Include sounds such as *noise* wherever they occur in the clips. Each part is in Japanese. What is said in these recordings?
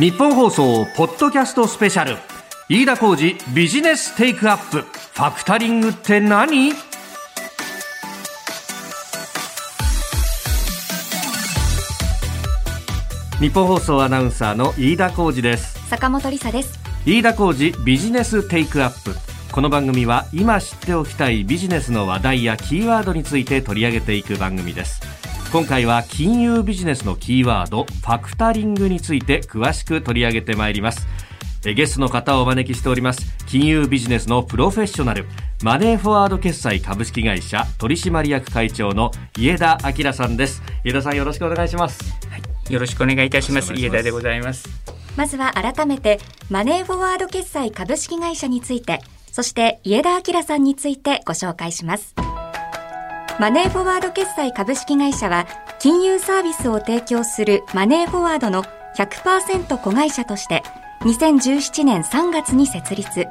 日本放送ポッドキャストスペシャル。飯田浩二ビジネステイクアップ。ファクタリングって何？日本放送アナウンサーの飯田浩二です。坂本理沙です。飯田浩二ビジネステイクアップ。この番組は今知っておきたいビジネスの話題やキーワードについて取り上げていく番組です今回は金融ビジネスのキーワードファクタリングについて詳しく取り上げてまいります。ゲストの方をお招きしております。金融ビジネスのプロフェッショナルマネーフォワード決済株式会社取締役会長の家田明さんです。家田さんよろしくお願いします、はい、よろしくお願いいたします。家田でございます。まずは改めてマネーフォワード決済株式会社についてそして家田明さんについてご紹介しますマネーフォワード決済株式会社は金融サービスを提供するマネーフォワードの100%子会社として2017年3月に設立。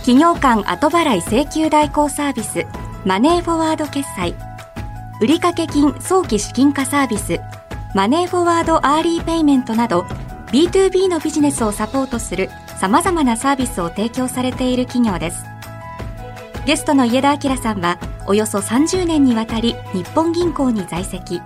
企業間後払い請求代行サービスマネーフォワード決済。売掛金早期資金化サービスマネーフォワードアーリーペイメントなど B2B のビジネスをサポートする様々なサービスを提供されている企業です。ゲストの家田明さんはおよそ30年にわたり日本銀行に在籍。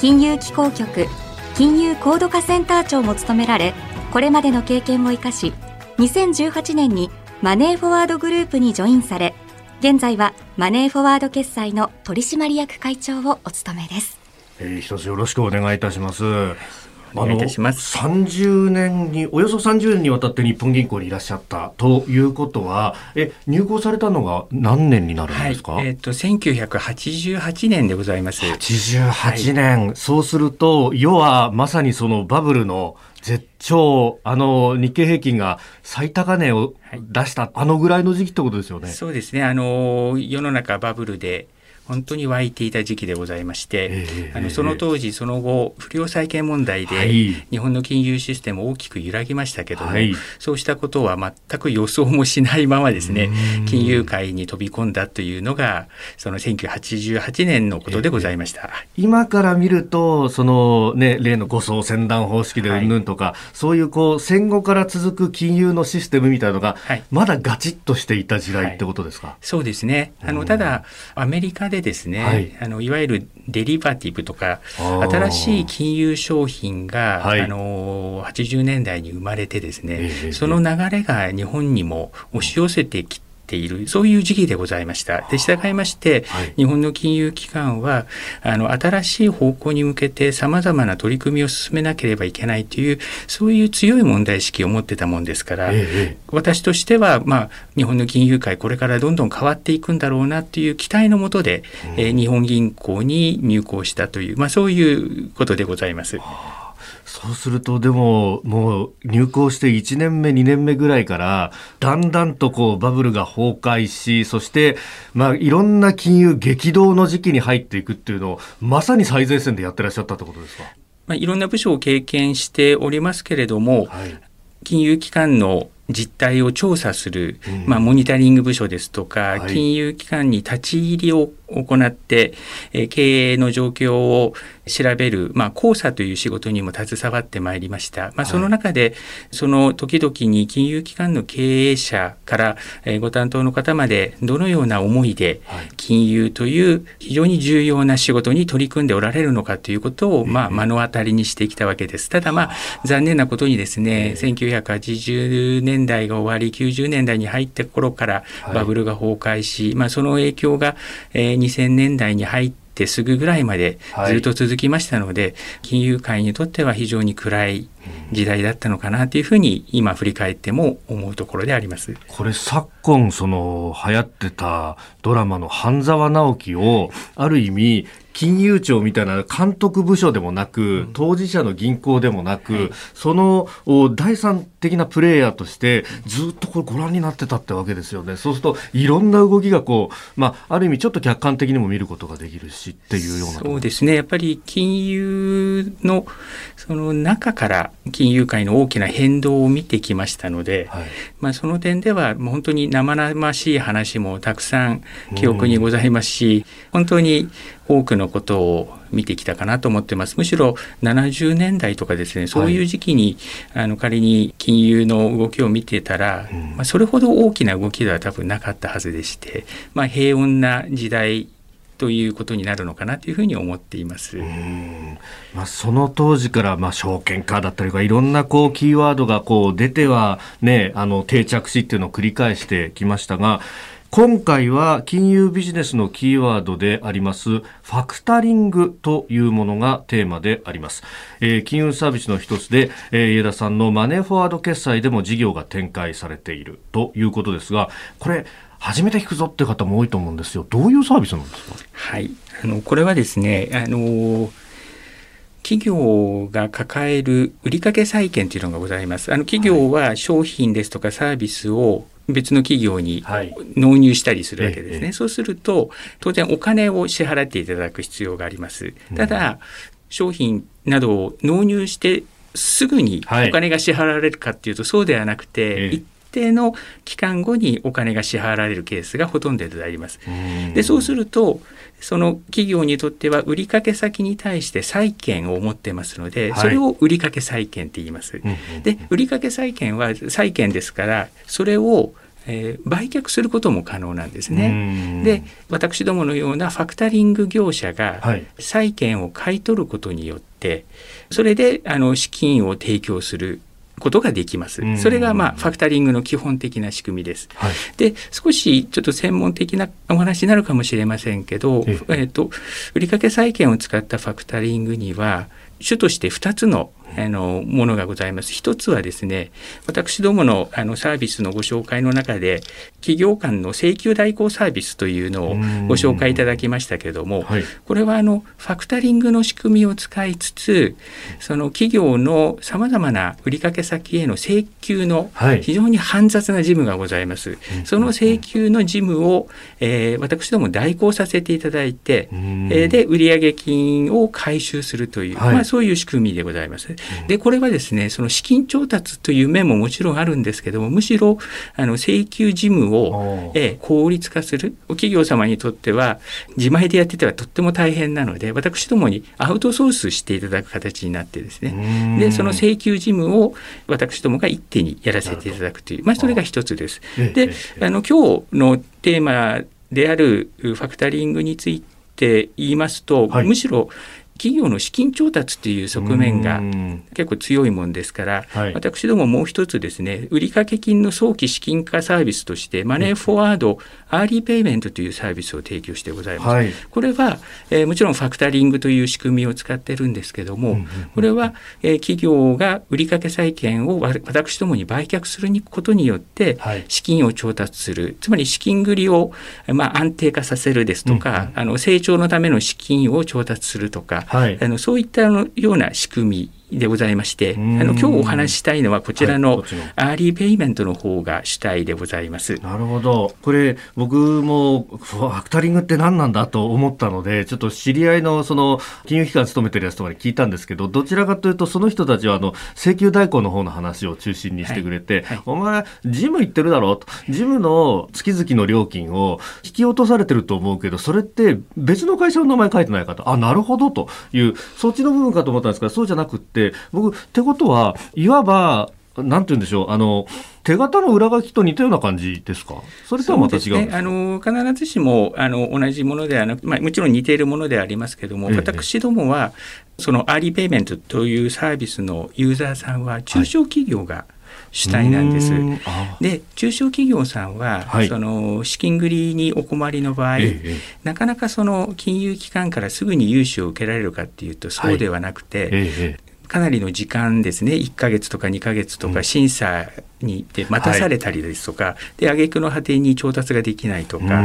金融機構局金融高度化センター長も務められこれまでの経験を生かし2018年にマネーフォワードグループにジョインされ現在はマネーフォワード決済の取締役会長をお務めです、えー、一つよろしくお願いいたします。お願いいたします。30年に、およそ30年にわたって日本銀行にいらっしゃったということは、え、入行されたのが何年になるんですか、はい、えっ、ー、と、1988年でございます。88年。はい、そうすると、要はまさにそのバブルの絶頂、あの、日経平均が最高値を出した、はい、あのぐらいの時期ってことですよね。そうですね。あの、世の中バブルで、本当に湧いていた時期でございまして、えー、あのその当時その後不良債権問題で日本の金融システム大きく揺らぎましたけども、はい、そうしたことは全く予想もしないままですね金融界に飛び込んだというのがその1988年のことでございました、えー、今から見るとその、ね、例の護送船団方式でうんぬんとか、はい、そういうこう戦後から続く金融のシステムみたいなのが、はい、まだガチッとしていた時代ってことですか、そうですね。あのただアメリカでですね、はい、あのいわゆるデリバティブとか新しい金融商品が、はい、あの80年代に生まれてですね、えー、その流れが日本にも押し寄せてきてているそういう時期でございました。で従いまして、はい、日本の金融機関はあの新しい方向に向けてさまざまな取り組みを進めなければいけないというそういう強い問題意識を持ってたもんですから、ええ、私としては、まあ、日本の金融界これからどんどん変わっていくんだろうなという期待のもとで、うん、え日本銀行に入行したという、まあ、そういうことでございます。そうすると、でも、もう入校して1年目、2年目ぐらいから、だんだんとこうバブルが崩壊し、そして、まあ、いろんな金融激動の時期に入っていくっていうのを、まさに最前線でやってらっしゃったってことですか？まあ、いろんな部署を経験しておりますけれども、はい、金融機関の実態を調査する、まあ、モニタリング部署ですとか、はい、金融機関に立ち入りを行って、えー、経営の状況を調べる、まあ、考査という仕事にも携わってまいりました。まあ、その中で、はい、その時々に金融機関の経営者から、えー、ご担当の方までどのような思いで金融という非常に重要な仕事に取り組んでおられるのかということを、まあ、目の当たりにしてきたわけです。ただ、まあ、残念なことにですね、1980年代が終わり、90年代に入って頃からバブルが崩壊し、まあ、その影響が、えー、2000年代に入ってすぐぐらいまでずっと続きましたので、はい、金融界にとっては非常に暗い時代だったのかなというふうに今振り返っても思うところであります。これ昨今その流行ってたドラマの半沢直樹をある意味金融庁みたいな監督部署でもなく、当事者の銀行でもなく、はい、その第三的なプレイヤーとしてずっとこれご覧になってたってわけですよね。そうするといろんな動きがこう、まあ、ある意味ちょっと客観的にも見ることができるしっていうような。そうですね。やっぱり金融のその中から金融界の大きな変動を見てきましたので、はい、まあ、その点では本当に生々しい話もたくさん記憶にございますし、本当に多くのことを見てきたかなと思ってます。むしろ70年代とかですね、そういう時期に、はい、あの仮に金融の動きを見てたら、うん、まあ、それほど大きな動きでは多分なかったはずでして、まあ、平穏な時代ということになるのかなというふうに思っています。まあ、その当時からまあ証券化だったりとかいろんなこうキーワードがこう出てはねあの定着しっていうのを繰り返してきましたが。今回は金融ビジネスのキーワードでありますファクタリングというものがテーマであります、えー、金融サービスの一つで、えー、家田さんのマネーフォワード決済でも事業が展開されているということですがこれ初めて聞くぞって方も多いと思うんですよ。どういうサービスなんですか？はい、あのこれはですね、あの企業が抱える売掛債権というのがございます。あの企業は商品ですとかサービスを別の企業に納入したりするわけですね。はい、そうすると当然お金を支払っていただく必要があります。ただ、商品などを納入してすぐにお金が支払われるかっていうとそうではなくて、一定の期間後にお金が支払われるケースがほとんどであります。でそうするとその企業にとっては売掛先に対して債権を持ってますので、それを売掛債権って言います。で売掛債権は債権ですからそれをえー、売却することも可能なんですね。で私どものようなファクタリング業者が債権を買い取ることによってそれであの資金を提供することができます。それがまあファクタリングの基本的な仕組みです。はい、で少しちょっと専門的なお話になるかもしれませんけど、えっ、ー、と売掛債権を使ったファクタリングには主として2つのあのものがございます。一つはですね、私どものあのサービスのご紹介の中で、企業間の請求代行サービスというのをご紹介いただきましたけれども、はい、これはあのファクタリングの仕組みを使いつつ、その企業のさまざまな売掛先への請求の非常に煩雑な事務がございます。はい、その請求の事務を、えー、私ども代行させていただいて、えー、で売上金を回収するという、はい、まあ、そういう仕組みでございます。でこれはですねその資金調達という面ももちろんあるんですけどもむしろあの請求事務を、え効率化する企業様にとっては自前でやっててはとっても大変なので私どもにアウトソースしていただく形になってですね。でその請求事務を私どもが一手にやらせていただくという、まあ、それが一つです。であの今日のテーマであるファクタリングについて言いますと、はい、むしろ企業の資金調達という側面が結構強いもんですから、はい、私どももう一つですね売掛金の早期資金化サービスとしてマネーフォワードEarly Payment というサービスを提供してございます。はい、これは、えー、もちろんファクタリングという仕組みを使ってるんですけども、これは、えー、企業が売掛債権を私どもに売却することによって資金を調達する、はい、つまり資金繰りを、まあ、安定化させるですとか、あの成長のための資金を調達するとか、はい、あのそういったような仕組みでございまして、あの今日お話ししたいのはこちらのEarly Payment の方が主体でございます。なるほど。これ僕もファクタリングって何なんだと思ったので、ちょっと知り合いのその金融機関勤めてるやつとかに聞いたんですけど、どちらかというとその人たちはあの請求代行の方の話を中心にしてくれて、はいはい、お前ジム行ってるだろうと、ジムの月々の料金を引き落とされてると思うけど、それって別の会社の名前書いてないかと、あ、なるほどという、そっちの部分かと思ったんですが、そうじゃなくて。て、僕、ってことは、いわば、なんて言うんでしょう、あの、手形の裏書きと似たような感じですか？それとはまた違うね、あの必ずしもあの同じものではなく、まあ、もちろん似ているものではありますけれども、ええ、私どもはその Early Payment というサービスのユーザーさんは中小企業が、はい主体なんです。で中小企業さんは、はい、その資金繰りにお困りの場合、ええ、なかなかその金融機関からすぐに融資を受けられるかっていうとそうではなくて、はい。えかなりの時間ですね。1か月とか2か月とか審査にで待たされたりですとか、はい、で挙句の果てに調達ができないとか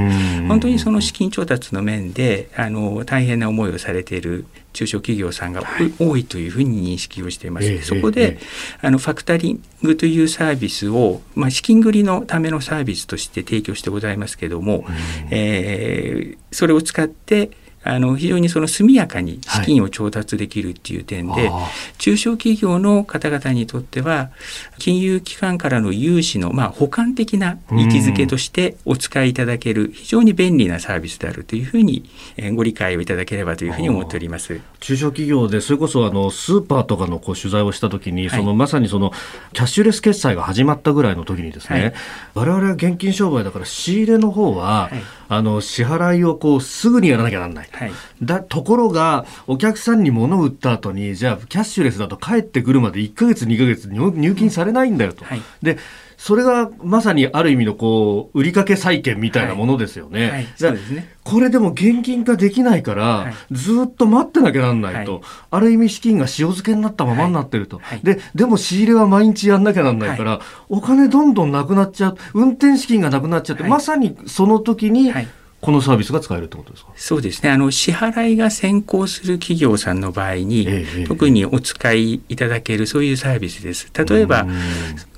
本当にその資金調達の面であの大変な思いをされている中小企業さんが、はい、多いというふうに認識をしています。えそこで、あのファクタリングというサービスを、まあ、資金繰りのためのサービスとして提供してございますけれども、えー、それを使ってあの非常にその速やかに資金を調達できるっていう点で、はい、中小企業の方々にとっては金融機関からの融資のまあ補完的な位置づけとしてお使いいただける非常に便利なサービスであるというふうにご理解をいただければというふうに思っております。中小企業でそれこそあのスーパーとかのこう取材をしたときに、はい、そのまさにそのキャッシュレス決済が始まったぐらいの時にですね、はい、我々は現金商売だから仕入れの方は、はい、あの支払いをこうすぐにやらなきゃならない、はい、だところがお客さんに物を売った後にじゃあキャッシュレスだと帰ってくるまで1か月2か月入金されないんだよと。でそれがまさにある意味のこう売掛債権みたいなものですよね。はい、そうですね。これでも現金化できないから、はい、ずっと待ってなきゃなんないと、はい、ある意味資金が塩漬けになったままになってると、はい、ででも仕入れは毎日やんなきゃなんないから、お金どんどんなくなっちゃう運転資金がなくなっちゃって、まさにその時に、このサービスが使えるってことですか？そうですね。あの支払いが先行する企業さんの場合に、ええ、特にお使いいただけるそういうサービスです。例えば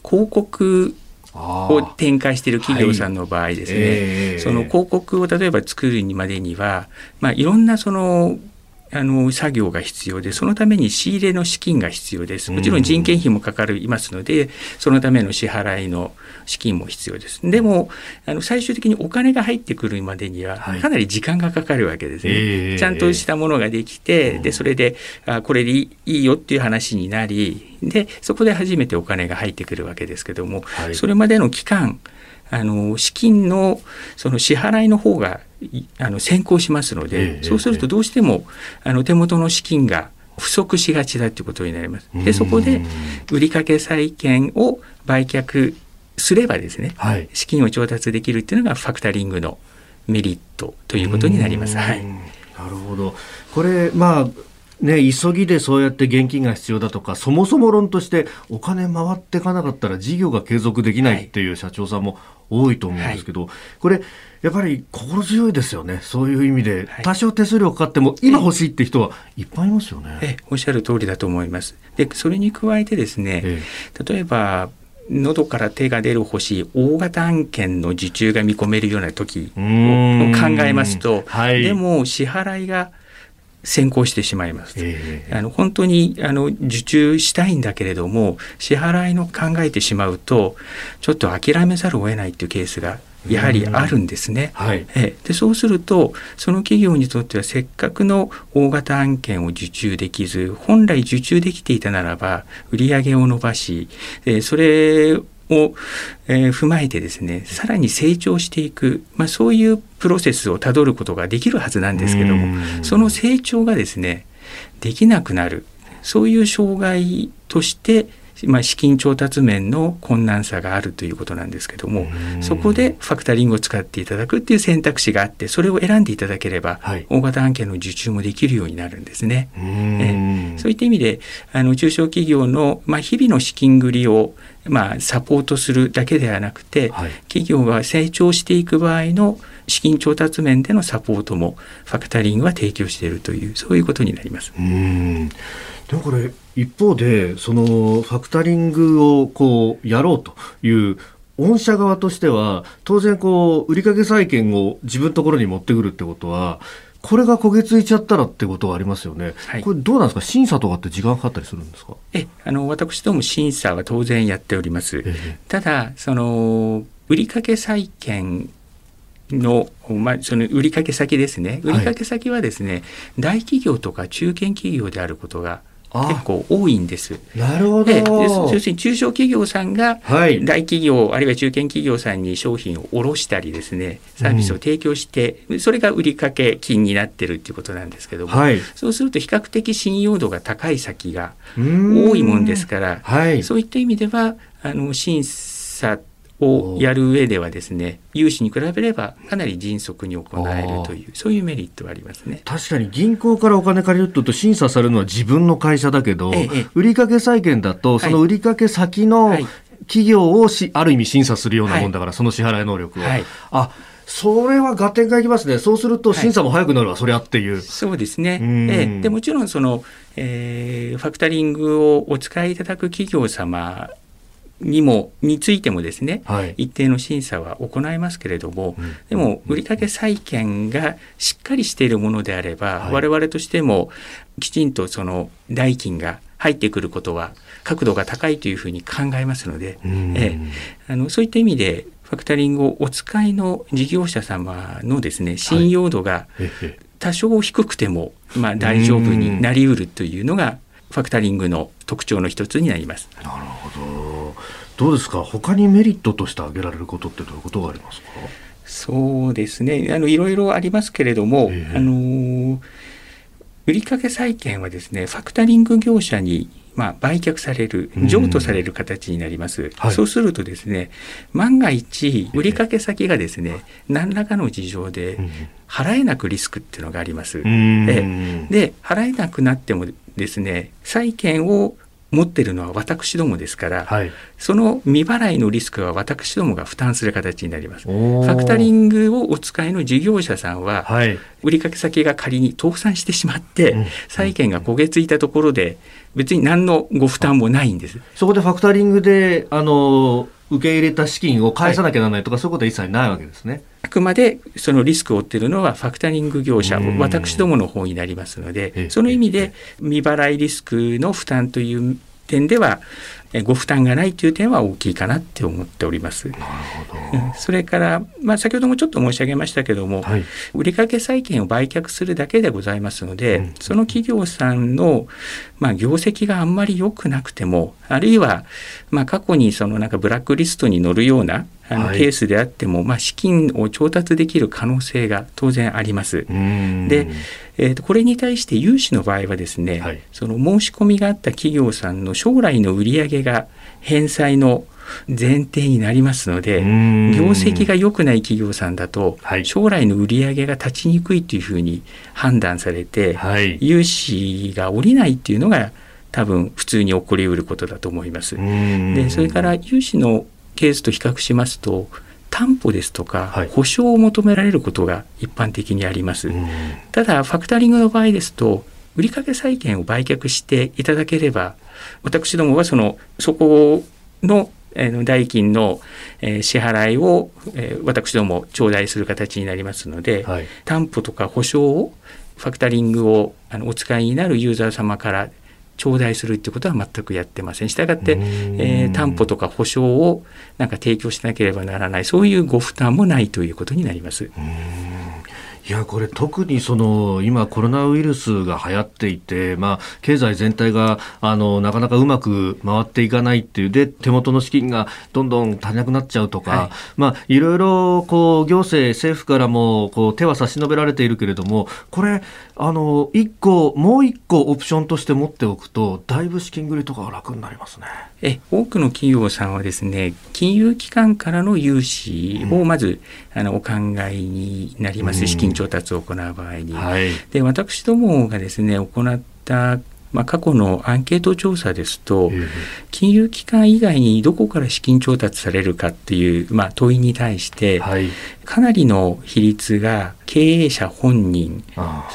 広告を展開している企業さんの場合ですね、はい。えー、その広告を例えば作るにまでには、まあ、いろんなそのあの作業が必要でそのために仕入れの資金が必要です。もちろん人件費もかかりますのでそのための支払いの資金も必要です。でもあの最終的にお金が入ってくるまでにはかなり時間がかかるわけですね、はい、ちゃんとしたものができてでそれであこれでいいよっていう話になりでそこで初めてお金が入ってくるわけですけども、はい、それまでの期間あの資金のその支払いの方があの先行しますので、そうするとどうしてもあの手元の資金が不足しがちだということになります。でそこで売掛債権を売却すればですね、はい、資金を調達できるっていうのがファクタリングのメリットということになります。はい、なるほど。これまあね、急ぎでそうやって現金が必要だとかそもそも論としてお金回っていかなかったら事業が継続できないっていう社長さんも多いと思うんですけど、はい、これやっぱり心強いですよね。そういう意味で、多少手数料かかっても今欲しいって人はいっぱいいますよね。えおっしゃる通りだと思います。でそれに加えてですね、ええ、例えば喉から手が出る欲しい大型案件の受注が見込めるような時を考えますと、はい、でも支払いが先行してしまいます。えー、あの本当にあの受注したいんだけれども支払いの考えてしまうとちょっと諦めざるを得ないというケースがやはりあるんですね。はい、えでそうするとその企業にとってはせっかくの大型案件を受注できず本来受注できていたならば売上を伸ばし、えそれを、えー、踏まえてですねさらに成長していく、まあ、そういうプロセスをたどることができるはずなんですけどもその成長がですねできなくなる。そういう障害としてまあ、資金調達面の困難さがあるということなんですけどもそこでファクタリングを使っていただくっていう選択肢があってそれを選んでいただければ、はい、大型案件の受注もできるようになるんですね。え。そういった意味であの中小企業の、まあ、日々の資金繰りをまあ、サポートするだけではなくて、はい、企業が成長していく場合の資金調達面でのサポートもファクタリングは提供しているというそういうことになります。うんでもこれ一方でそのファクタリングをこうやろうという御社側としては当然こう売掛債権を自分のところに持ってくるってことはこれが焦げついちゃったらってことはありますよね、はい、これどうなんですか？審査とかって時間かかったりするんですか？えあの私ども審査は当然やっております、えただその売掛債権の、まあ、その売掛先ですね。売掛先はですね、はい、大企業とか中堅企業であることが結構多いんです。なるほど。要するに中小企業さんが大企業、はい、あるいは中堅企業さんに商品を卸したりですねサービスを提供して、うん、それが売掛金になってるっていうことなんですけども、はい、そうすると比較的信用度が高い先が多いもんですから、はい、そういった意味ではあの審査をやる上ではですね融資に比べればかなり迅速に行えるというそういうメリットはありますね。確かに銀行からお金借りると審査されるのは自分の会社だけど、ええ、売掛債権だとその売掛先の企業をし、ある意味審査するようなもんだから、はい、その支払い能力を。はい、あそれは合点がいきますね。そうすると審査も早くなるわ、はい、そりゃっていう。そうですね。え。でもちろんその、えー、ファクタリングをお使いいただく企業様にもについてもですね、はい、一定の審査は行いますけれども、うん、でも売掛債権がしっかりしているものであれば、はい、我々としてもきちんとその代金が入ってくることは角度が高いというふうに考えますので、えあのそういった意味でファクタリングをお使いの事業者様のですね信用度が多少低くても、まあ、大丈夫になりうるというのがファクタリングの特徴の一つになります。なるほど。どうですか？他にメリットとして挙げられることってどういうことがありますか？そうですね。あのいろいろありますけれども、あの売掛債権はですねファクタリング業者にまあ、売却される譲渡される形になります、はい、そうするとですね万が一売掛先がですね何らかの事情で払えなくリスクっていうのがあります。で払えなくなってもですね債権を持ってるのは私どもですから、はい、その未払いのリスクは私どもが負担する形になります。ファクタリングをお使いの事業者さんは、はい、売掛先が仮に倒産してしまって、うん、債権が焦げ付いたところで別に何のご負担もないんです。そこでファクタリングであの受け入れた資金を返さなきゃならないとか、はい、そういうことは一切ないわけですね。あくまでそのリスクを負っているのはファクタリング業者、私どもの方になりますので、その意味で未払いリスクの負担という点ではご負担がないという点は大きいかなって思っております。*laughs* それから、まあ、先ほどもちょっと申し上げましたけども、はい、売掛債権を売却するだけでございますので、うん、その企業さんの、まあ、業績があんまり良くなくてもあるいは、まあ、過去にそのなんかブラックリストに載るようなあのケースであっても、まあ、資金を調達できる可能性が当然あります。で、えー、とこれに対して融資の場合はですね、はい、その申し込みがあった企業さんの将来の売上が返済の前提になりますので業績が良くない企業さんだと、はい、将来の売り上げが立ちにくいというふうに判断されて、はい、融資が下りないっていうのが多分普通に起こりうることだと思います。でそれから融資のケースと比較しますと担保ですとか、保証を求められることが一般的にあります。ただファクタリングの場合ですと売掛債権を売却していただければ私どもはそのそこの代金の支払いを私ども頂戴する形になりますので、はい、担保とか保証をファクタリングをお使いになるユーザー様から頂戴するってことは全くやってません。したがって、えー、担保とか保証をなんか提供しなければならないそういうご負担もないということになります。いやこれ特にその今コロナウイルスが流行っていて、まあ、経済全体があのなかなかうまく回っていかないっていうで手元の資金がどんどん足りなくなっちゃうとか、はい、まあ、いろいろこう行政政府からもこう手は差し伸べられているけれどもこれあの一個もう一個オプションとして持っておくとだいぶ資金繰りとかが楽になりますね。え多くの企業さんはですね金融機関からの融資をまず、うん、あのお考えになります、うん、資金調達を行う場合に。はい、で私どもがですね行ったまあ、過去のアンケート調査ですと、金融機関以外にどこから資金調達されるかっていう、まあ、問いに対して、はい、かなりの比率が経営者本人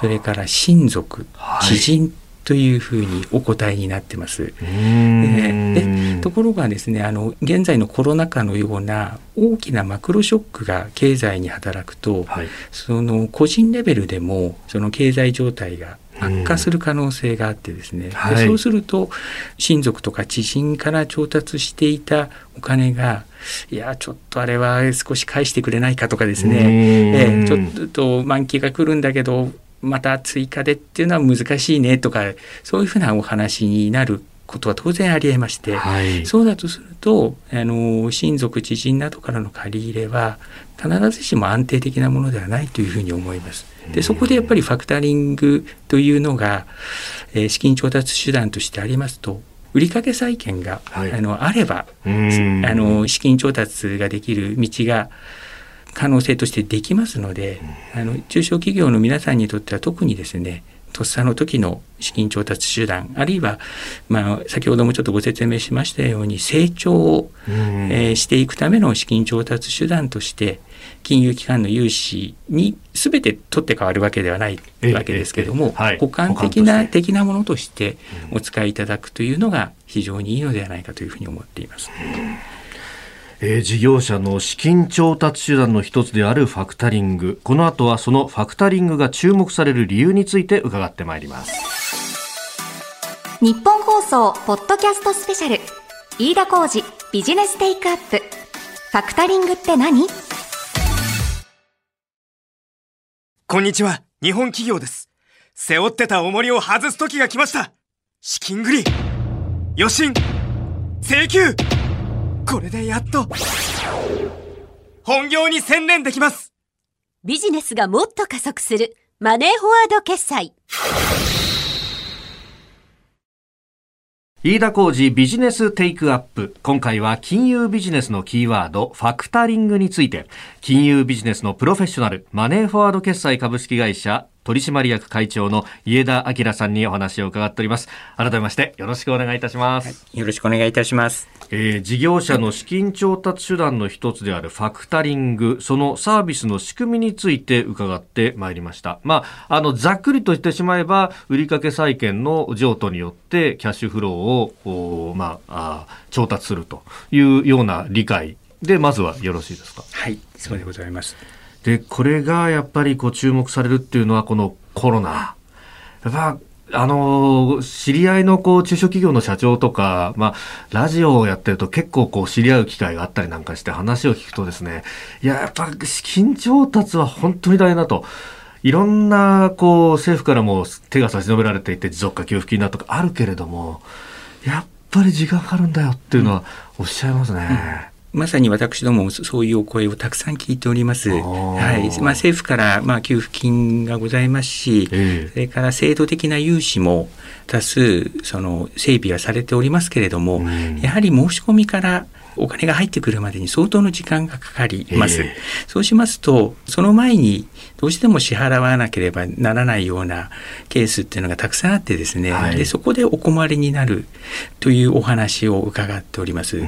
それから親族、知人というふうにお答えになってます。でところがですねあの現在のコロナ禍のような大きなマクロショックが経済に働くと、はい、その個人レベルでもその経済状態が悪化する可能性があってですね、はい、そうすると親族とか知人から調達していたお金がいやちょっとあれは少し返してくれないかとかですね、えー、ちょっと満期が来るんだけどまた追加でっていうのは難しいねとかそういうふうなお話になることは当然ありえまして、はい、そうだとするとあの親族知人などからの借り入れは必ずしも安定的なものではないというふうに思います。でそこでやっぱりファクタリングというのが、えー、資金調達手段としてありますと売掛債権が、はい、あのあればあの資金調達ができる道が可能性としてできますので、あの中小企業の皆さんにとっては特にですねとっさの時の資金調達手段あるいは、まあ、先ほどもちょっとご説明しましたように成長を、えー、していくための資金調達手段として金融機関の融資に全て取って変わるわけではないわけですけども、補完的な的なものとしてお使いいただくというのが非常にいいのではないかというふうに思っています。えー、事業者の資金調達手段の一つであるファクタリング。この後はそのファクタリングが注目される理由について伺ってまいります。日本放送ポッドキャストスペシャル。飯田浩二ビジネステイクアップ。ファクタリングって何？こんにちは。日本企業です。背負ってた重りを外す時が来ました。資金繰り。余震。請求。これでやっと。本業に専念できます。ビジネスがもっと加速するマネーフォワード決済。飯田浩二ビジネステイクアップ。今回は金融ビジネスのキーワードファクタリングについて。金融ビジネスのプロフェッショナルマネーフォワード決済株式会社取締役会長の家田明さんにお話を伺っております。改めましてよろしくお願いいたします、はい、よろしくお願いいたします、えー、事業者の資金調達手段の一つであるファクタリングそのサービスの仕組みについて伺ってまいりました。まああのざっくりとしてしまえば売掛債券の譲渡によってキャッシュフローをまあ調達するというような理解でまずはよろしいですか？はいそうでございますで、これがやっぱりこう注目されるっていうのはこのコロナ。やっぱあの知り合いのこう中小企業の社長とか、まあ、ラジオをやってると結構こう知り合う機会があったりなんかして話を聞くとですね、いや、やっぱ資金調達は本当に大変だと。いろんなこう政府からも手が差し伸べられていて持続化給付金だとかあるけれども、やっぱり時間かかるんだよっていうのはおっしゃいますね。うんまさに私どもそういうお声をたくさん聞いております。はい。まあ、政府からまあ給付金がございますし、えー、それから制度的な融資も多数その整備はされておりますけれども、うん、やはり申し込みからお金が入ってくるまでに相当の時間がかかります。そうしますと、その前にどうしても支払わなければならないようなケースっていうのがたくさんあってですね、はい、でそこでお困りになるというお話を伺っております。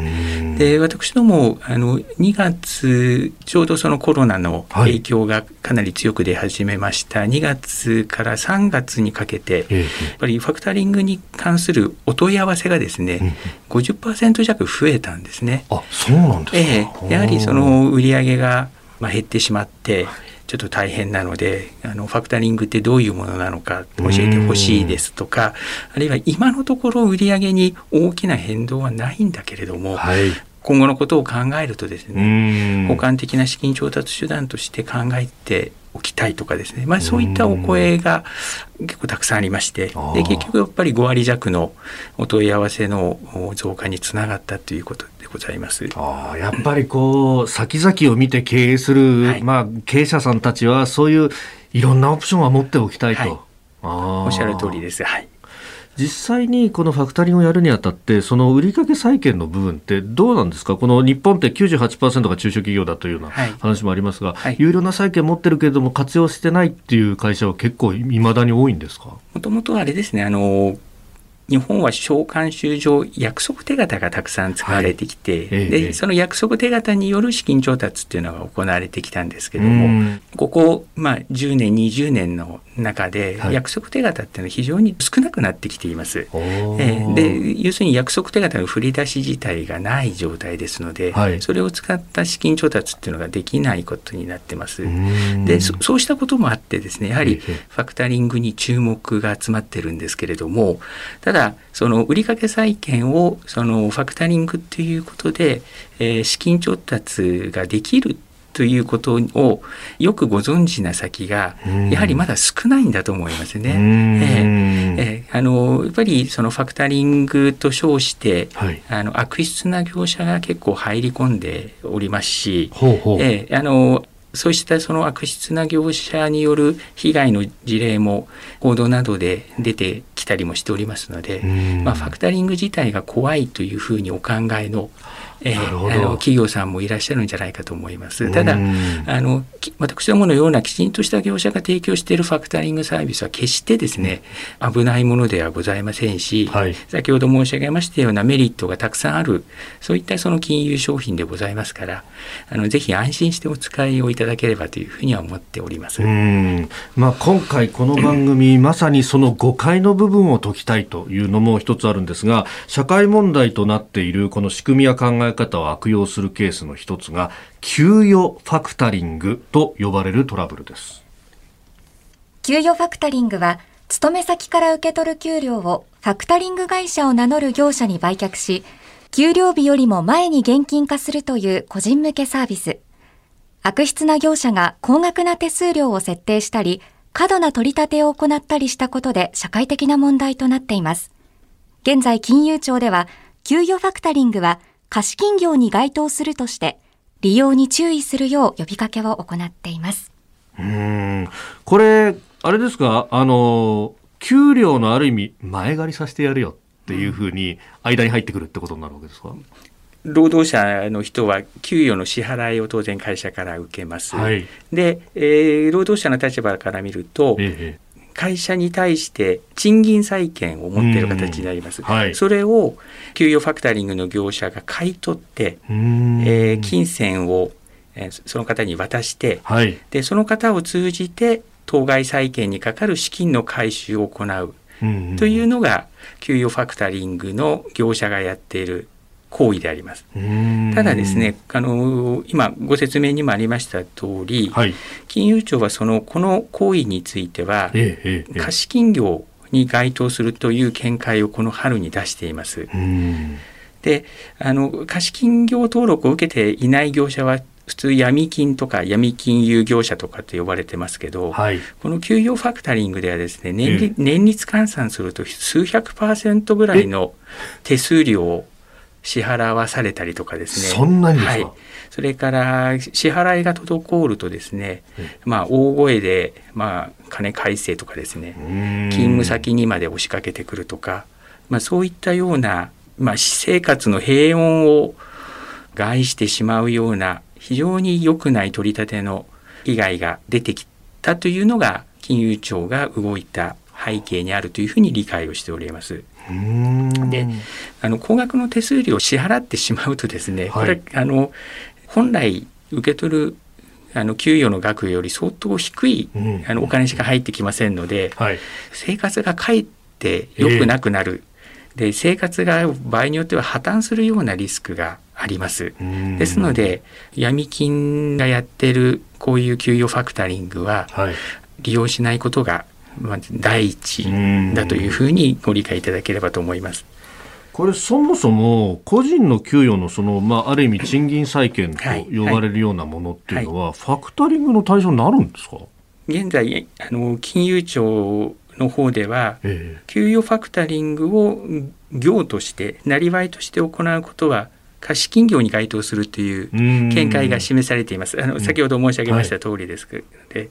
で、私ども、あの、2月、ちょうどそのコロナの影響がかなり強く出始めました。はい、2月から3月にかけて、やっぱりファクタリングに関するお問い合わせがですね、50%弱増えたんですね。あそうなんですか、ええ、やはりその売上がまあ減ってしまって、ちょっと大変なのであのファクタリングってどういうものなのか教えてほしいですとかあるいは今のところ売上に大きな変動はないんだけれども、はい、今後のことを考えるとですね補完的な資金調達手段として考えておきたいとかですね、まあ、そういったお声が結構たくさんありましてで結局やっぱり5割弱のお問い合わせの増加につながったということでございます。あやっぱりこう先々を見て経営する、はい、まあ、経営者さんたちはそういういろんなオプションは持っておきたいと。はい、おっしゃる通りです。はい。実際にこのファクタリングをやるにあたってその売掛債券の部分ってどうなんですか？この日本って98%が中小企業だというような話もありますが、はい、有料な債券持ってるけれども活用してないっていう会社は結構いまだに多いんですか？もともとあれですねあの日本は商慣習上約束手形がたくさん使われてきて、はい、でその約束手形による資金調達っていうのが行われてきたんですけどもここ、まあ、10年20年の中で約束手形っていうのは非常に少なくなってきています。で要するに約束手形の振り出し自体がない状態ですので、はい、それを使った資金調達っていうのができないことになってます。でそうしたこともあってですねやはりファクタリングに注目が集まってるんですけれどもただその売掛債券をそのファクタリングっていうことで、えー、資金調達ができるということをよくご存知な先がやはりまだ少ないんだと思いますね。えー、えー、あのやっぱりそのファクタリングと称して、はい、あの悪質な業者が結構入り込んでおりますし、ほうほう。えー、あのそうしたその悪質な業者による被害の事例も報道などで出てきたりもしておりますので、まあ、ファクタリング自体が怖いというふうにお考えのえー、あの企業さんもいらっしゃるんじゃないかと思います。ただあの私どものようなきちんとした業者が提供しているファクタリングサービスは決してですね、危ないものではございませんし、はい、先ほど申し上げましたようなメリットがたくさんあるそういったその金融商品でございますからあのぜひ安心してお使いをいただければというふうには思っております。まあ、今回この番組 *clears throat* まさにその誤解の部分を解きたいというのも一つあるんですが社会問題となっているこの仕組みや考え方を悪用するケースの一つが給与ファクタリングと呼ばれるトラブルです給与ファクタリングは勤め先から受け取る給料をファクタリング会社を名乗る業者に売却し給料日よりも前に現金化するという個人向けサービス悪質な業者が高額な手数料を設定したり過度な取り立てを行ったりしたことで社会的な問題となっています。現在金融庁では給与ファクタリングは貸金業に該当するとして、利用に注意するよう呼びかけを行っています。うん。これ、あれですか？あの、給料のある意味、前借りさせてやるよっていうふうに、間に入ってくるってことになるわけですか？労働者の人は給与の支払いを当然会社から受けます。はい、で、えー、労働者の立場から見ると、ええ会社に対して賃金債権を持っている形になります。はい、それを給与ファクタリングの業者が買い取って、えー、金銭を、えー、その方に渡して、はい、でその方を通じて当該債権にかかる資金の回収を行う。というのが給与ファクタリングの業者がやっている行為であります。ただですね、あの今ご説明にもありました通り、はい、金融庁はそのこの行為については、ええ、貸金業に該当するという見解をこの春に出しています。で、あの貸金業登録を受けていない業者は普通闇金とか闇金融業者とかって呼ばれてますけど、はい、この給与ファクタリングではですね年率,、年率換算すると数百パーセントぐらいの手数料を支払わされたりとかですね。そんなにはい。それから支払いが滞るとですね、まあ大声でまあ金改正とかですね、勤務先にまで押しかけてくるとか、まあそういったようなまあ私生活の平穏を害してしまうような非常に良くない取り立ての被害が出てきたというのが金融庁が動いた背景にあるというふうに理解をしております。であの高額の手数料を支払ってしまうとですね、これあの本来受け取るあの給与の額より相当低い、うん、あのお金しか入ってきませんので、はい、生活がかえって良くなくなる、えー、で生活が場合によっては破綻するようなリスクがあります。ですので闇金がやってるこういう給与ファクタリングは、利用しないことがまあ、第一だというふうにご理解いただければと思います。これそもそも個人の給与のその、まあ、ある意味賃金債権と呼ばれるようなものっていうのは、ファクタリングの対象になるんですか？現在あの金融庁の方では、え給与ファクタリングを業としてなりわいとして行うことは貸金業に該当するという見解が示されています。あの先ほど申し上げました通りですので、はい、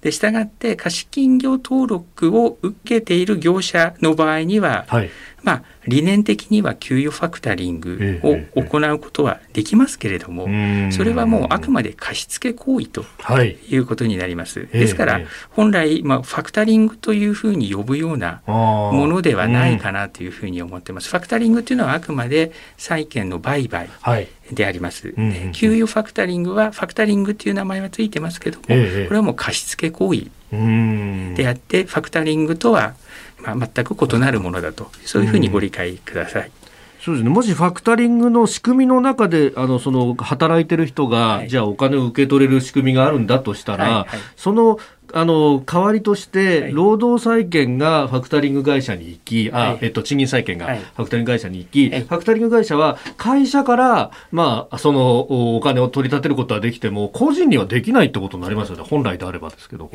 で従って貸金業登録を受けている業者の場合には、はい、まあ理念的には給与ファクタリングを行うことはできますけれども、それはもうあくまで貸付行為ということになります。ですから本来、まあ、ファクタリングというふうに呼ぶようなものではないかなというふうに思ってます。ファクタリングというのはあくまで債権の売買であります。給与ファクタリングはファクタリングという名前はついてますけども、これはもう貸付行為であってファクタリングとはまあ、全く異なるものだとそういうふうにご理解ください。そうですね、もしファクタリングの仕組みの中であのその働いてる人が、はい、じゃあお金を受け取れる仕組みがあるんだとしたら、はいはい、そのあの代わりとして、労働債権がファクタリング会社に行き、あえっと、賃金債権がファクタリング会社に行き、ファクタリング会社は会社から、まあ、そのお金を取り立てることはできても、個人にはできないってことになりますよね、本来であればですけど。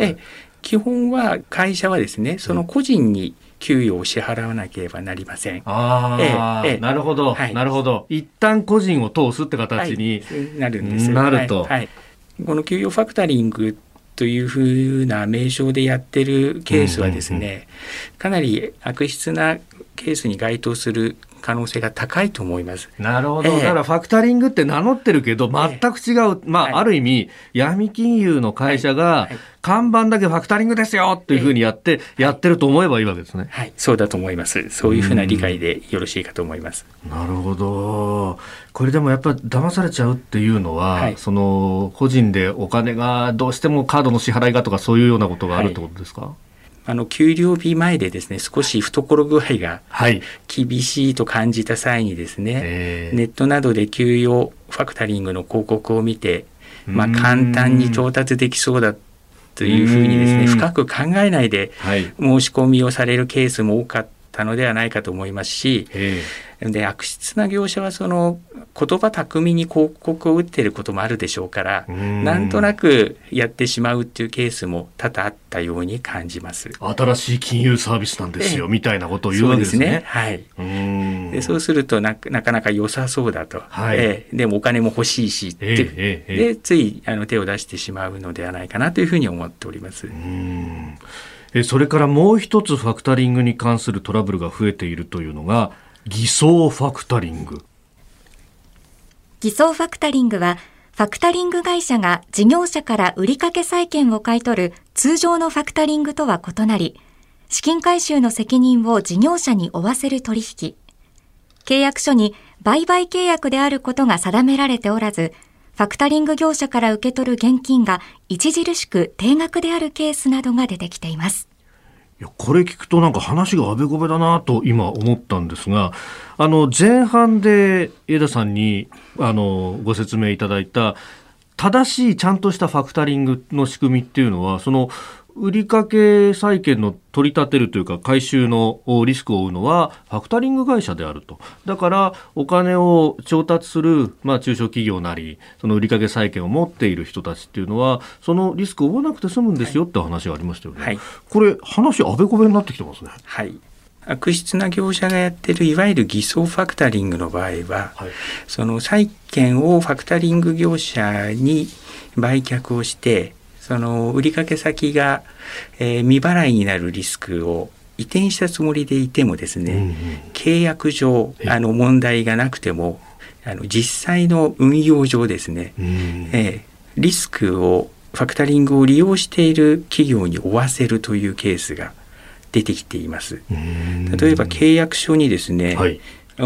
基本は会社はですね、その個人に給与を支払わなければなりません。ああ、ええ、なるほど、はい、なるほど。一旦個人を通すって形に、はい、なるんです。なると、はい、この給与ファクタリングというふうな名称でやってるケースはですね、かなり悪質なケースに該当する可能性が高いと思います。なるほど、えー、だからファクタリングって名乗ってるけど全く違う、えー、まあ、はい、ある意味闇金融の会社が、看板だけファクタリングですよっていうふうにやって、やってると思えばいいわけですね。はい、そうだと思います。そういうふうな理解でよろしいかと思います。なるほど。これでもやっぱり騙されちゃうっていうのは、はい、その個人でお金がどうしてもカードの支払いがとかそういうようなことがあるってことですか、はいあの給料日前でですね少し懐具合が厳しいと感じた際にですね、はいネットなどで給与ファクタリングの広告を見て、まあ、簡単に調達できそうだというふうにですね深く考えないで申し込みをされるケースも多かったのではないかと思いますし、で悪質な業者はその言葉巧みに広告を打っていることもあるでしょうからなんとなくやってしまうっていうケースも多々あったように感じます。新しい金融サービスなんですよ、みたいなことを言うわけですね。はい。でそうするとなかなか良さそうだと、はい、えー、でもお金も欲しいしって、えー、でついあの手を出してしまうのではないかなというふうに思っております。えそれからもう一つファクタリングに関するトラブルが増えているというのが偽装ファクタリング偽装ファクタリングはファクタリング会社が事業者から売掛債権を買い取る通常のファクタリングとは異なり、資金回収の責任を事業者に負わせる取引。契約書に売買契約であることが定められておらず、ファクタリング業者から受け取る現金が著しく定額であるケースなどが出てきています。いやこれ聞くとなんか話があべこべだなと今思ったんですがあの前半で江田さんにあのご説明いただいた正しいちゃんとしたファクタリングの仕組みっていうのはその売掛債権の取り立てるというか回収のリスクを負うのはファクタリング会社であると。だからお金を調達する、まあ、中小企業なりその売掛債権を持っている人たちっていうのはそのリスクを負わなくて済むんですよって話がありましたよね、はい、これ話あべこべになってきてますね。はい。悪質な業者がやってるいわゆる偽装ファクタリングの場合は、はい、その債権をファクタリング業者に売却をしてその売掛先が、えー、未払いになるリスクを移転したつもりでいてもですね、うんうん、契約上あの問題がなくてもあの実際の運用上ですね、うん、えー、リスクをファクタリングを利用している企業に負わせるというケースが出てきています。例えば契約書にですね、はい、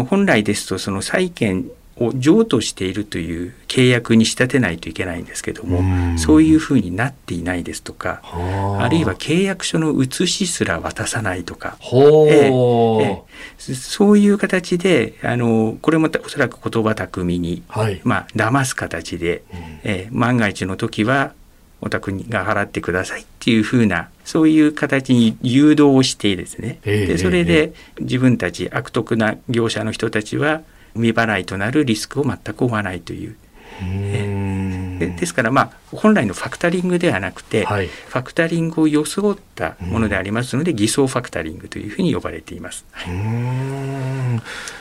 本来ですとその債権を譲渡しているという契約に仕立てないといけないんですけどもそういうふうになっていないですとかあ。るいは契約書の写しすら渡さないとか、ええそういう形であのこれもおそらく言葉巧みに、はい、まあ騙す形で、え万が一の時はお宅が払ってくださいっていうふうなそういう形に誘導をしてですね、でそれで自分たち悪徳な業者の人たちは未払いとなるリスクを全く負わないという。えですからまあ本来のファクタリングではなくて、はい、ファクタリングを装ったものでありますので、偽装ファクタリングというふうに呼ばれています。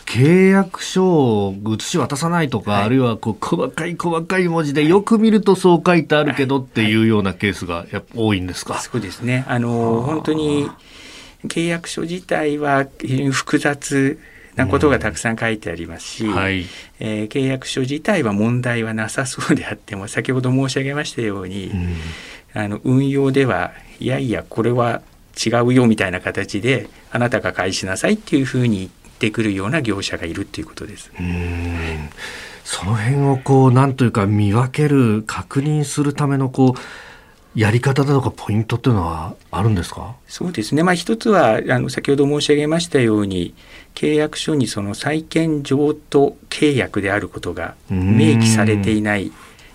契約書を写し渡さないとか、はい、あるいはこう細かい細かい文字でよく見るとそう書いてあるけどっていうようなケースがやっぱ多いんですか？そうですね。あの本当に契約書自体は非常に複雑なことがたくさん書いてありますし、うんはい、えー、契約書自体は問題はなさそうであっても先ほど申し上げましたように、うん、あの運用ではいやいやこれは違うよみたいな形であなたが返しなさいっていうふうに言ってくるような業者がいるっていうことです。うん。その辺をこうなんというか見分ける確認するためのこうやり方だとかポイントっていうのはあるんですか？そうですね、まあ、一つはあの先ほど申し上げましたように契約書にその債権譲渡契約であることが明記されていない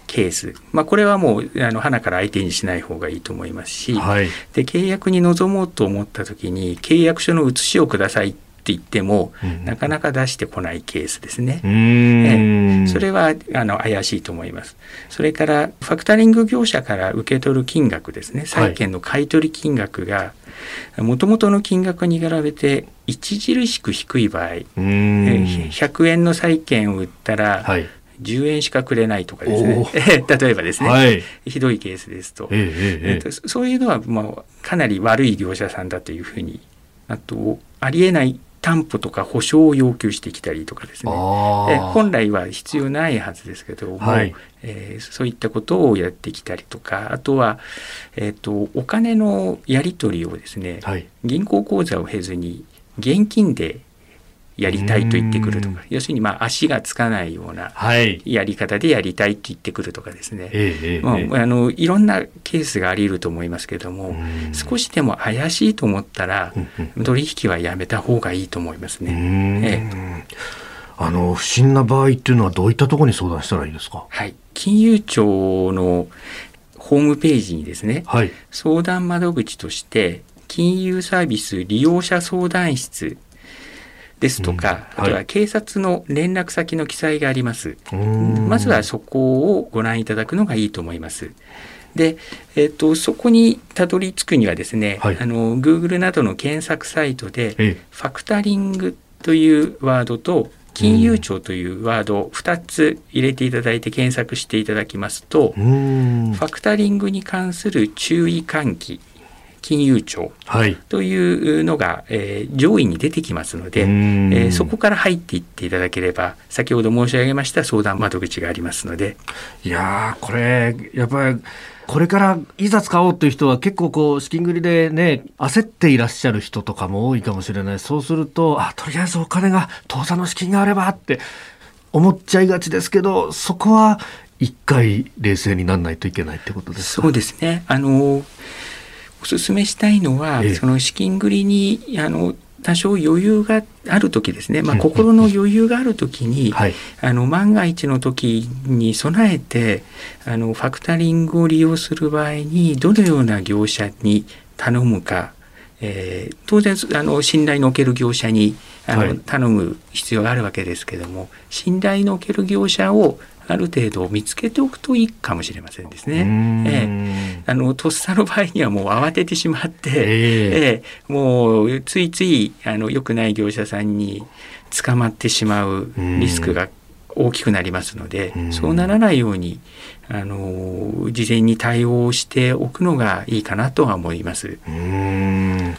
ケース、まあ、これはもうあの花から相手にしない方がいいと思いますし、はい、で契約に臨もうと思った時に契約書の写しをくださいって言っても、うん、なかなか出してこないケースですね。えそれはあの怪しいと思います。それからファクタリング業者から受け取る金額ですね。債権の買取金額がもともとの金額に比べて著しく低い場合100円の債権を売ったら、はい。10円しかくれないとかですね。*laughs* 例えばですね、はい、ひどいケースですと,、ええー、そういうのは、まあ、かなり悪い業者さんだというふうにあとありえないっ担保とか保証を要求してきたりとかですね。え本来は必要ないはずですけども、はい、えー、そういったことをやってきたりとかあとは、えーと、お金のやり取りをですね、はい、銀行口座を経ずに現金でやりたいと言ってくるとか要するにまあ足がつかないようなやり方でやりたいと言ってくるとかですね、はい、まあ、あのいろんなケースがあり得ると思いますけども少しでも怪しいと思ったら取引はやめた方がいいと思いますね。ええ、あの不審な場合っていうのはどういったところに相談したらいいですか、はい、金融庁のホームページにですね、はい、相談窓口として金融サービス利用者相談室ですとか、うん。はい、あとは警察の連絡先の記載があります。まずはそこをご覧いただくのがいいと思います。で、えーと、そこにたどり着くにはですね、はい、あの Google などの検索サイトでファクタリングというワードと金融庁というワードを2つ入れていただいて検索していただきますとファクタリングに関する注意喚起金融庁というのが、はい、えー、上位に出てきますので、えー、そこから入っていっていただければ先ほど申し上げました相談窓口がありますので。いやこれやっぱりこれからいざ使おうという人は結構こう資金繰りでね焦っていらっしゃる人とかも多いかもしれない。そうするとあとりあえずお金が当座の資金があればって思っちゃいがちですけどそこは一回冷静にならないといけないってことですか？そうですね。あのお勧めしたいのは、ええ、その資金繰りにあの多少余裕がある時ですね、まあ、心の余裕がある時に、はい、あの万が一の時に備えてあのファクタリングを利用する場合にどのような業者に頼むか、えー、当然あの信頼のおける業者にあの、はい、頼む必要があるわけですけども信頼のおける業者をある程度見つけておくといいかもしれませんですね。ええ、あのとっさの場合にはもう慌ててしまって、ええ。え、もうついついあの良くない業者さんに捕まってしまうリスクが大きくなりますので、そうならないようにあの事前に対応しておくのがいいかなとは思います。うん。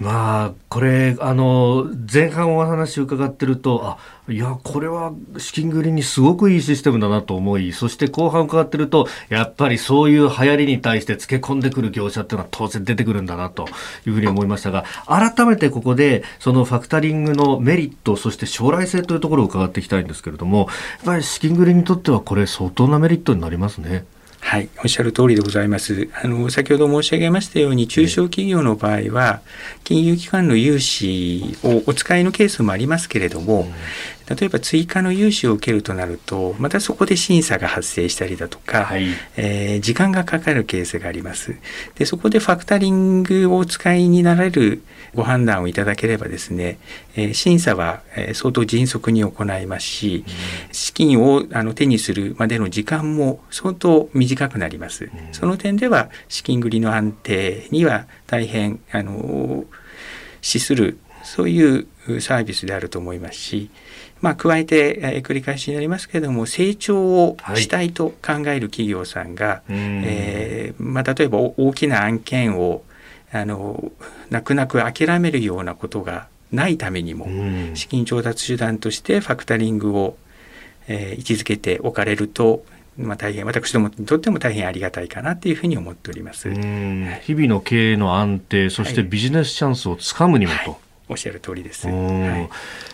まあ、これ、あの、前半お話伺ってると、あ、いや、これは資金繰りにすごくいいシステムだなと思い、そして後半伺ってると、やっぱりそういう流行りに対して付け込んでくる業者っていうのは当然出てくるんだなというふうに思いましたが、改めてここで、そのファクタリングのメリット、そして将来性というところを伺っていきたいんですけれども、やっぱり資金繰りにとってはこれ相当なメリットになりますね。はい、おっしゃる通りでございます。あの先ほど申し上げましたように中小企業の場合は金融機関の融資をお使いのケースもありますけれども、例えば追加の融資を受けるとなるとまたそこで審査が発生したりだとか、はい、えー、時間がかかるケースがあります。でそこでファクタリングをお使いになられるご判断をいただければですね、えー、審査は、え相当迅速に行いますし、資金をあの手にするまでの時間も相当短くなります。その点では資金繰りの安定には大変あの資するそういうサービスであると思いますし、まあ、加えて、えー、繰り返しになりますけれども成長をしたいと考える企業さんが、はい、えー、まあ、例えば大きな案件をあの泣く泣く諦めるようなことがないためにも、資金調達手段としてファクタリングを、えー、位置づけておかれるとまあ、大変私どもにとっても大変ありがたいかなというふうに思っております、日々の経営の安定そしてビジネスチャンスをつかむにもと、はいはいおっしゃる通りです。はい、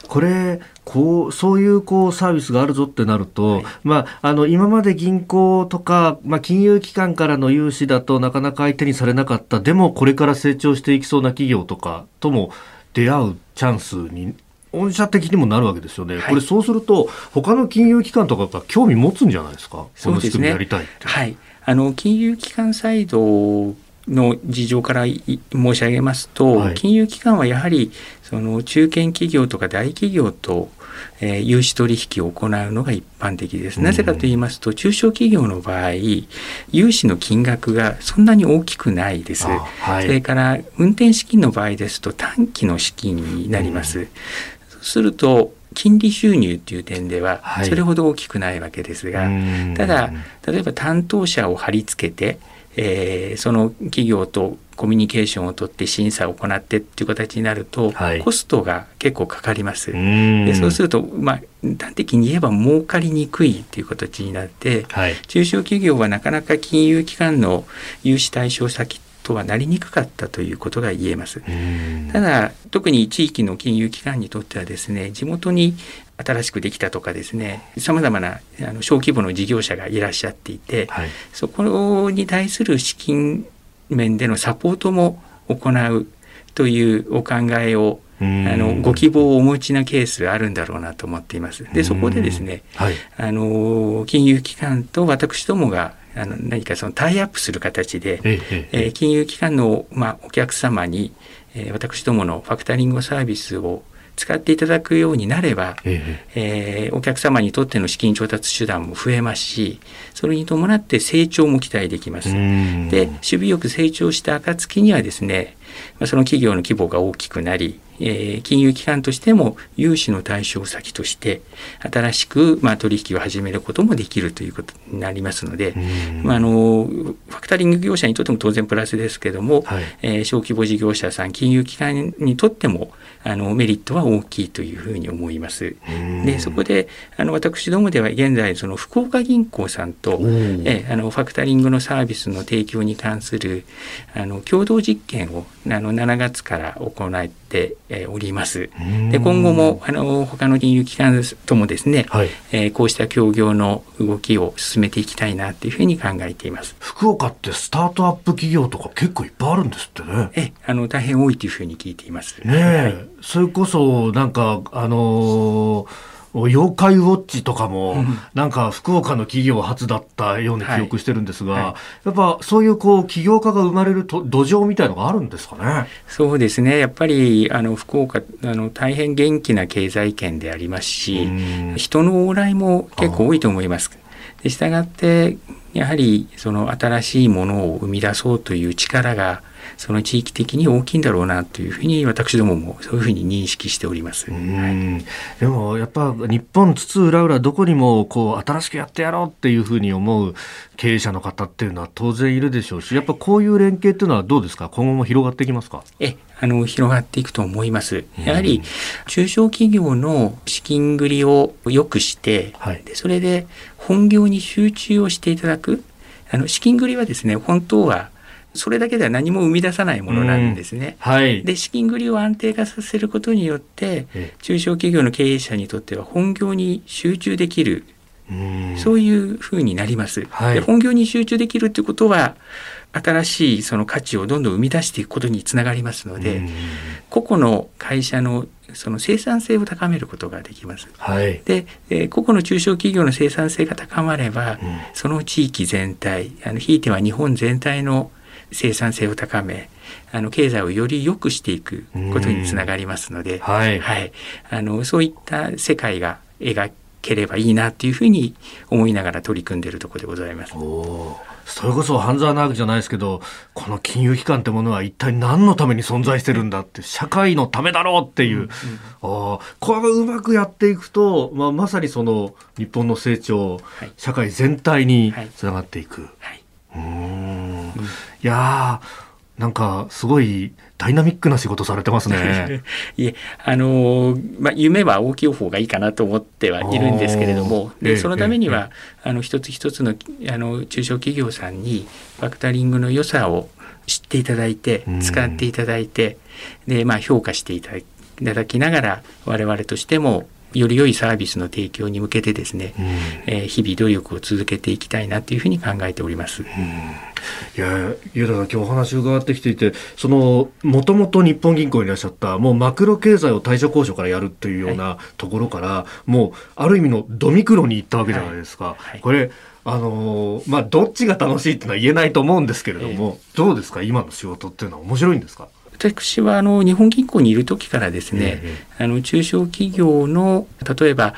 これこうそういうこうサービスがあるぞってなると、はい、まあ、あの今まで銀行とか、まあ、金融機関からの融資だとなかなか相手にされなかった。でもこれから成長していきそうな企業とかとも出会うチャンスに御社的にもなるわけですよね、はい、これ、そうすると、他の金融機関とかが興味持つんじゃないですか、そうですね、はい、あの金融機関サイドの事情から申し上げますと、はい、金融機関はやはりその中堅企業とか大企業と、えー、融資取引を行うのが一般的です。なぜかと言いますと、中小企業の場合、融資の金額がそんなに大きくないです。はい、それから運転資金の場合ですと短期の資金になります。そうすると金利収入っていう点ではそれほど大きくないわけですが、はい、ただ例えば担当者を貼り付けてえー、その企業とコミュニケーションを取って審査を行ってっていう形になると、はい、コストが結構かかります。でそうすると、まあ、端的に言えば儲かりにくいっていう形になって、はい、中小企業はなかなか金融機関の融資対象先とはなりにくかったということが言えます。ただ特に地域の金融機関にとってはですね地元に新しくできたとかですねさまざまなあの小規模の事業者がいらっしゃっていて、はい、そこに対する資金面でのサポートも行うというお考えをあのご希望をお持ちなケースあるんだろうなと思っています。でそこでですね、はい、あの金融機関と私どもがあの何かそのタイアップする形で、ええ。えー、金融機関の、まあ、お客様に、えー、私どものファクタリングサービスを使っていただくようになれば、ええー、お客様にとっての資金調達手段も増えますしそれに伴って成長も期待できます。で守備よく成長した暁にはですね、まあ、その企業の規模が大きくなりえー、金融機関としても融資の対象先として新しく、まあ、取引を始めることもできるということになりますので、まあ、あのファクタリング業者にとっても当然プラスですけども、はい、えー、小規模事業者さん金融機関にとってもあのメリットは大きいというふうに思います。でそこであの私どもでは現在その福岡銀行さんと、えー、あのファクタリングのサービスの提供に関するあの共同実験をあの7月から行っております。で今後もあの他の金融機関ともですね、はい、えー、こうした協業の動きを進めていきたいなというふうに考えています。福岡ってスタートアップ企業とか結構いっぱいあるんですってね。えあの大変多いというふうに聞いています。ね、はい、それこそなんかあのー妖怪ウォッチとかも、なんか福岡の企業初だったような記憶してるんですが、はいはい、やっぱそういうこう起業家が生まれると土壌みたいのがあるんですかね？そうですね。やっぱりあの福岡あの大変元気な経済圏でありますし、人の往来も結構多いと思います。でしたがってやはりその新しいものを生み出そうという力がその地域的に大きいんだろうなというふうに私どももそういうふうに認識しております。はい、でもやっぱ日本津々浦々どこにもこう新しくやってやろうっていうふうに思う経営者の方っていうのは当然いるでしょうし、やっぱこういう連携っていうのはどうですか？今後も広がっていきますか？えあの広がっていくと思います。やはり中小企業の資金繰りを良くして、はい、でそれで本業に集中をしていただく。あの資金繰りはですね本当はそれだけでは何も生み出さないものなんですね。うん、はい、で資金繰りを安定化させることによって中小企業の経営者にとっては本業に集中できるそういうふうになります。はい、で本業に集中できるということは新しいその価値をどんどん生み出していくことにつながりますので個々の会社のその生産性を高めることができます。はい、で、えー、個々の中小企業の生産性が高まれば、うん、その地域全体あのひいては日本全体の生産性を高めあの経済をより良くしていくことにつながりますので、はい、はい、あのそういった世界が描ければいいなというふうに思いながら取り組んでいるところでございます。それこそ半沢直樹じゃないですけどこの金融機関ってものは一体何のために存在してるんだって社会のためだろうっていう、うんうん、あこれがうまくやっていくと、まあ、まさにその日本の成長、はい、社会全体につながっていく。はいはい。うんいやなんかすごいダイナミックな仕事されてますね。*laughs* いえ、あのまあ夢は大きい方がいいかなと思ってはいるんですけれども、でそのためには、あの一つ一つのあの中小企業さんにファクタリングの良さを知っていただいて、使っていただいて、でまあ評価していただきながら我々としてもより良いサービスの提供に向けてですね、うん、えー、日々努力を続けていきたいなというふうに考えております。うん、いや、ゆうたさん、今日お話伺ってきていて、その、もともと日本銀行にいらっしゃった、もうマクロ経済を対処交渉からやるというようなところから、はい、もう、ある意味のドミクロに行ったわけじゃないですか。はい。はい、これ、あのー、まあ、どっちが楽しいっていうのは言えないと思うんですけれども、えー、どうですか？今の仕事っていうのは面白いんですか？私はあの日本銀行にいる時からですね、あの中小企業の例えば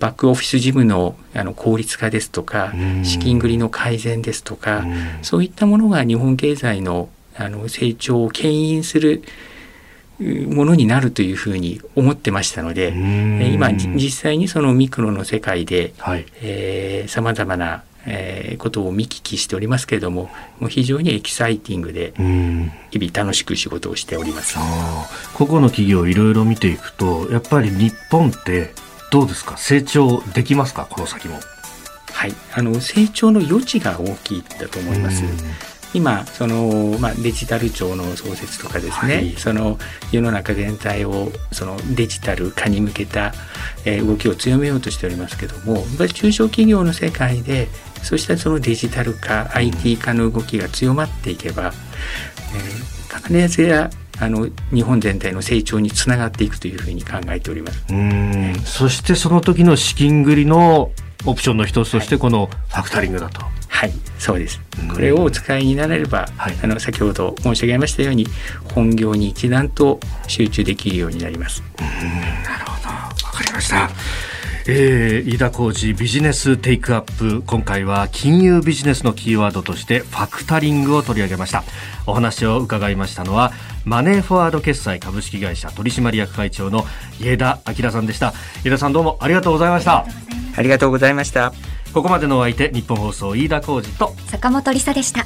バックオフィス事務のあの効率化ですとか資金繰りの改善ですとかそういったものが日本経済のあの成長を牽引するものになるというふうに思ってましたので今実際にそのミクロの世界でさまざまなえー、ことを見聞きしておりますけれどももう非常にエキサイティングで日々楽しく仕事をしております。個々の企業いろいろ見ていくとやっぱり日本ってどうですか？成長できますか？この先も。はい、あの成長の余地が大きいだと思います。今その、まあ、デジタル庁の創設とかですね、はい、その世の中全体をそのデジタル化に向けた、えー、動きを強めようとしておりますけども中小企業の世界でそうしたそのデジタル化 IT 化の動きが強まっていけば、えー、必ずやあの日本全体の成長につながっていくというふうに考えております。うん。そしてその時の資金繰りのオプションの一つとしてこのファクタリングだと。はい。はいそうです。これをお使いになれれば、はい、あの先ほど申し上げましたように本業に一段と集中できるようになります。なるほど。わかりましたえー、飯田浩二ビジネステイクアップ。今回は金融ビジネスのキーワードとしてファクタリングを取り上げました。お話を伺いましたのはマネーフォワード決済株式会社取締役会長の家田明さんでした。家田さんどうもありがとうございました。ありがとうございました。ここまでのお相手日本放送飯田浩二と坂本理沙でした